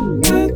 At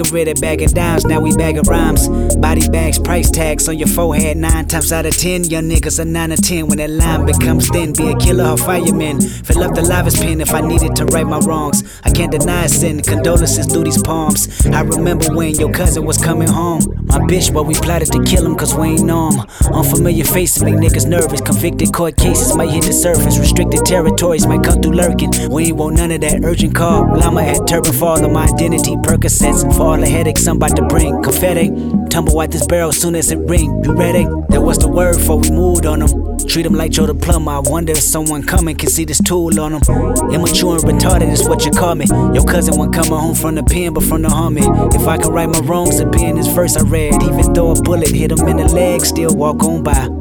More accurate at of dimes, now we bagging rhymes. Body bags, price tags on your forehead. Nine times out of ten, young niggas are nine or ten. When that line becomes thin, be a killer or fireman. Fill up the liveness pen if I needed to right my wrongs. I can't deny sin. Condolences through these palms. I remember when your cousin was coming home. Bitch, but we plotted to kill him cause we ain't know him. Unfamiliar faces make niggas nervous. Convicted court cases might hit the surface. Restricted territories might come through lurking. We ain't want none of that urgent call. Llama had turban for all of my identity. Percocets for all the headaches I'm about to bring. Confetti, tumble out this barrel soon as it ring. You ready? That was the word before we moved on them. Treat him like Joe the plumber. I wonder if someone coming can see this tool on him. Immature and retarded is what you call me. Your cousin wasn't coming home from the pen, but from the homie. If I could right my wrongs, it'd be in this verse I read. Even though a bullet hit him in the leg, still walk on by.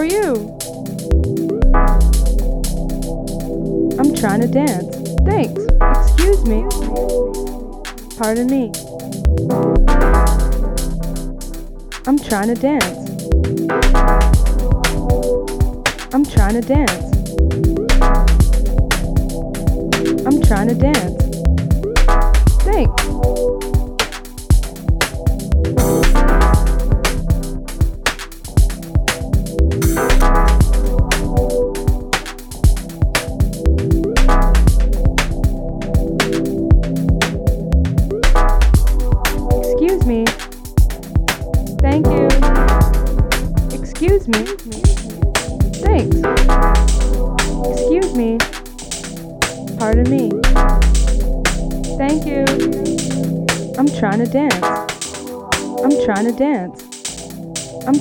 are you? I'm trying to dance. Thanks. Excuse me. Pardon me. I'm trying to dance. I'm trying to dance. I'm trying to dance.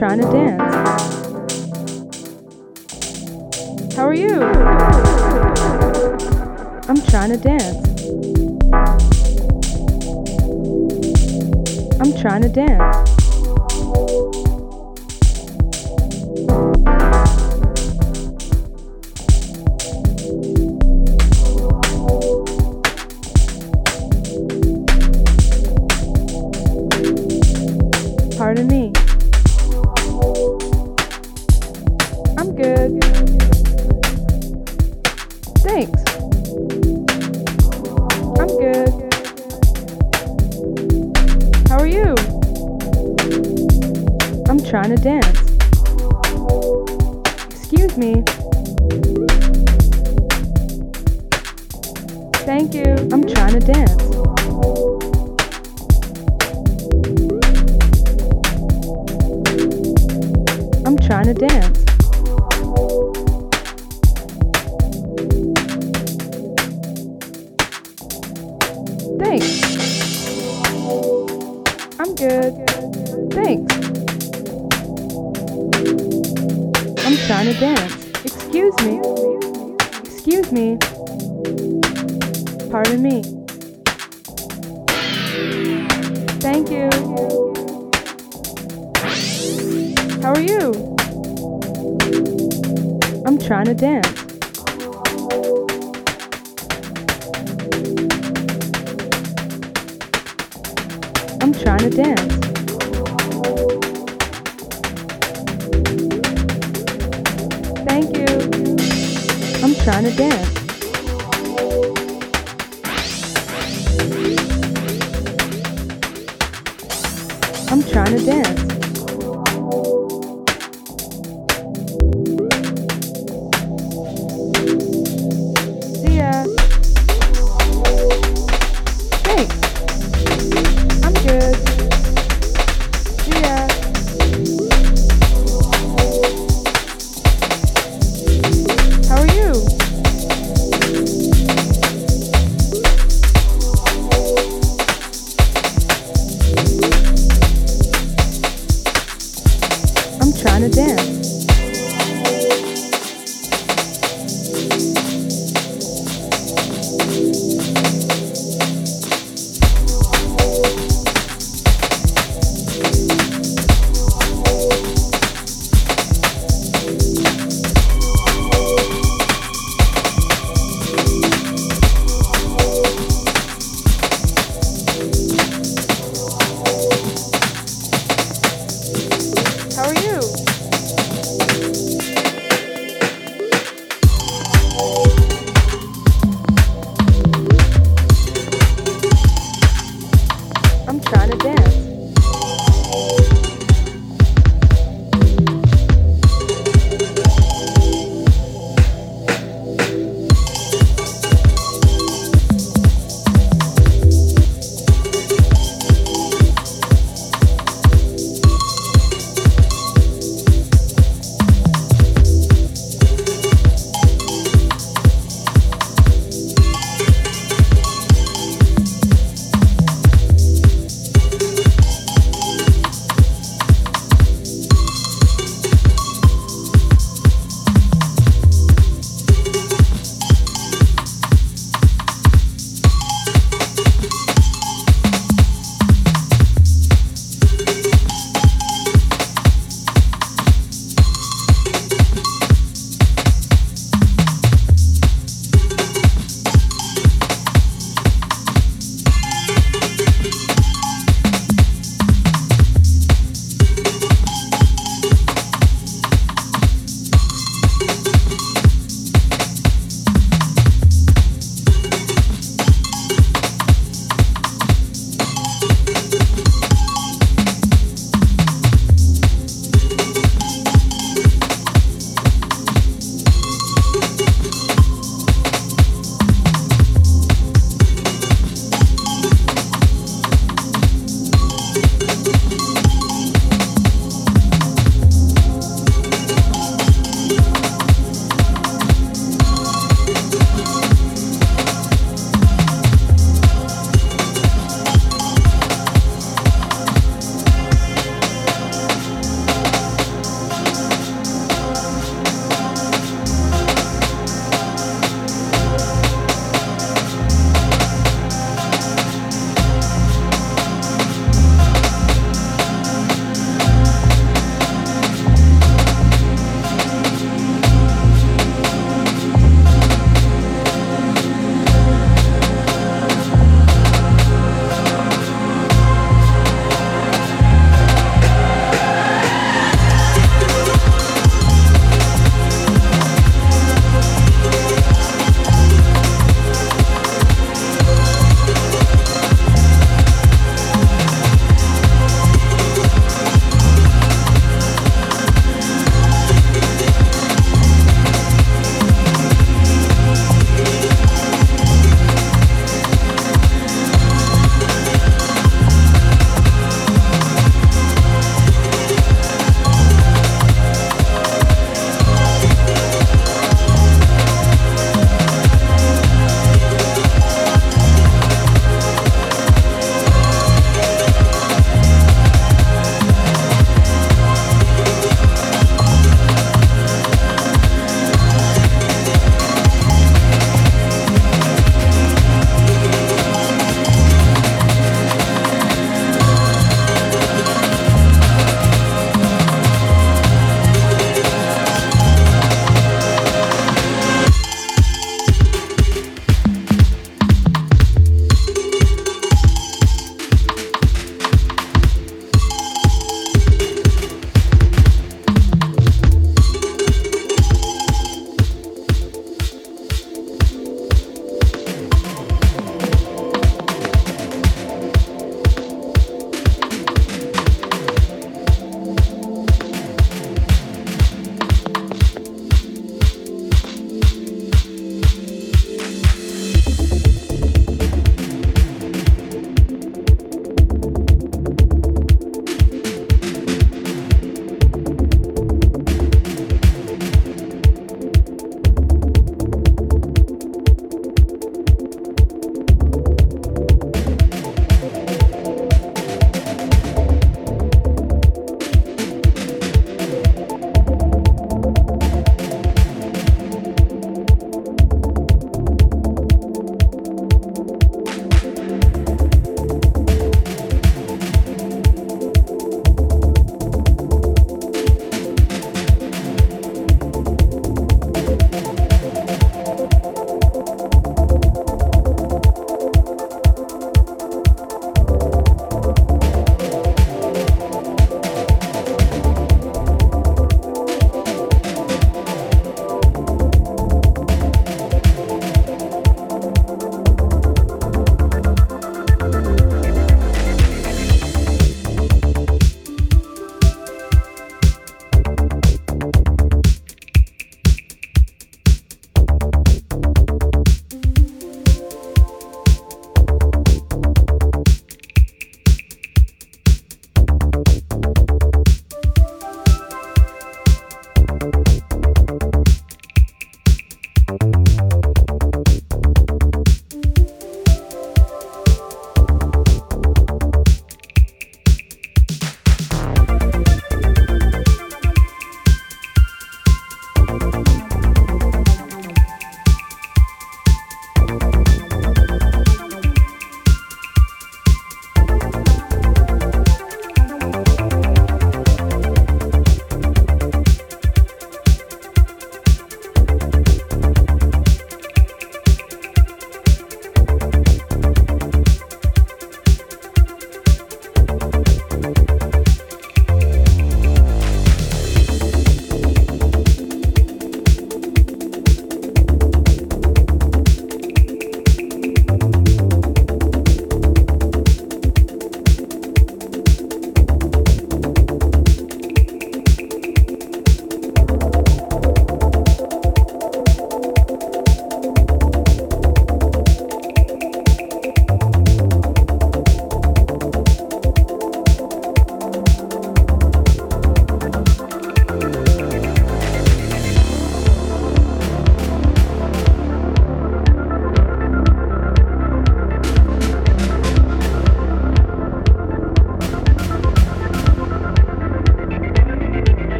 trying to dance. How are you? I'm trying to dance. I'm trying to dance.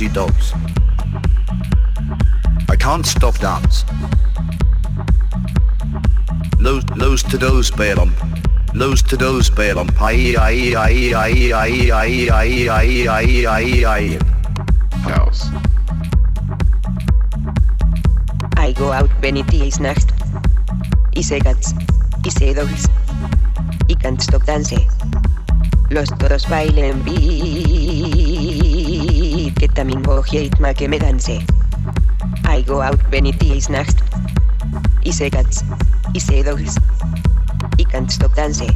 See dogs. I can't stop dance. Lows, lows to those bail on. Lows to those bail on. Aye, aye, aye, aye, aye, aye, aye, aye, aye, aye, aye. House. I go out when it is nacht. Y se cats. Y se dogs. Y can't stop dance. Los toros bailen beat. vitamin bohietma que me danse. I go out benitis nacht. I say cats. I say dogs. I can't stop dance.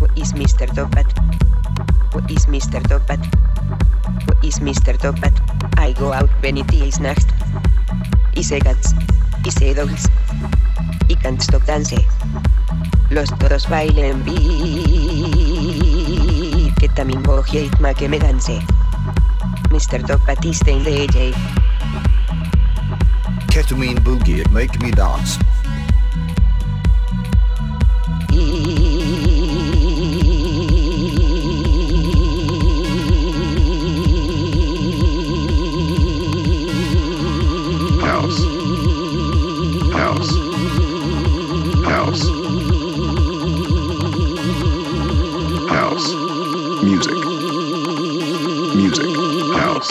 What is Mr. Topat? What is Mr. Topat? What is Mr. Topat? I go out benitis nacht. I say cats. I say dogs. I can't stop dance. Los toros bailen beat. Que también bohietma que me danse. Mr. Doc Batiste in the AJ. Ketamine boogie, make me dance. E-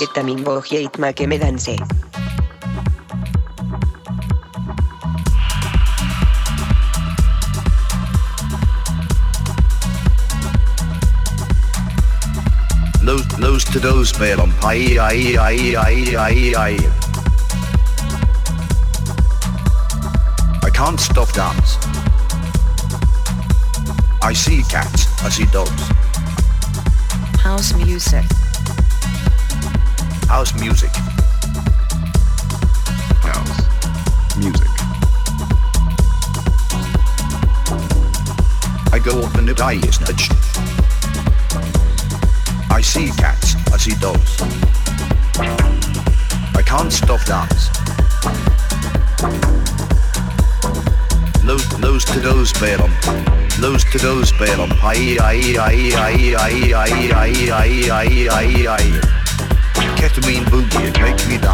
también voy a que me dance. Los, los to dos pelon, ay, ay. I can't stop dance. I see cats, I see dogs. House music. House music. House. Music. I go off and the eye is nudged. I see cats, I see dogs. I can't stop dance. Nose to nose, Balaam. Nose to nose, Balaam. Aye, aye, aye, aye, aye, aye, aye, aye, aye, aye, aye to mean boogie. It makes me die.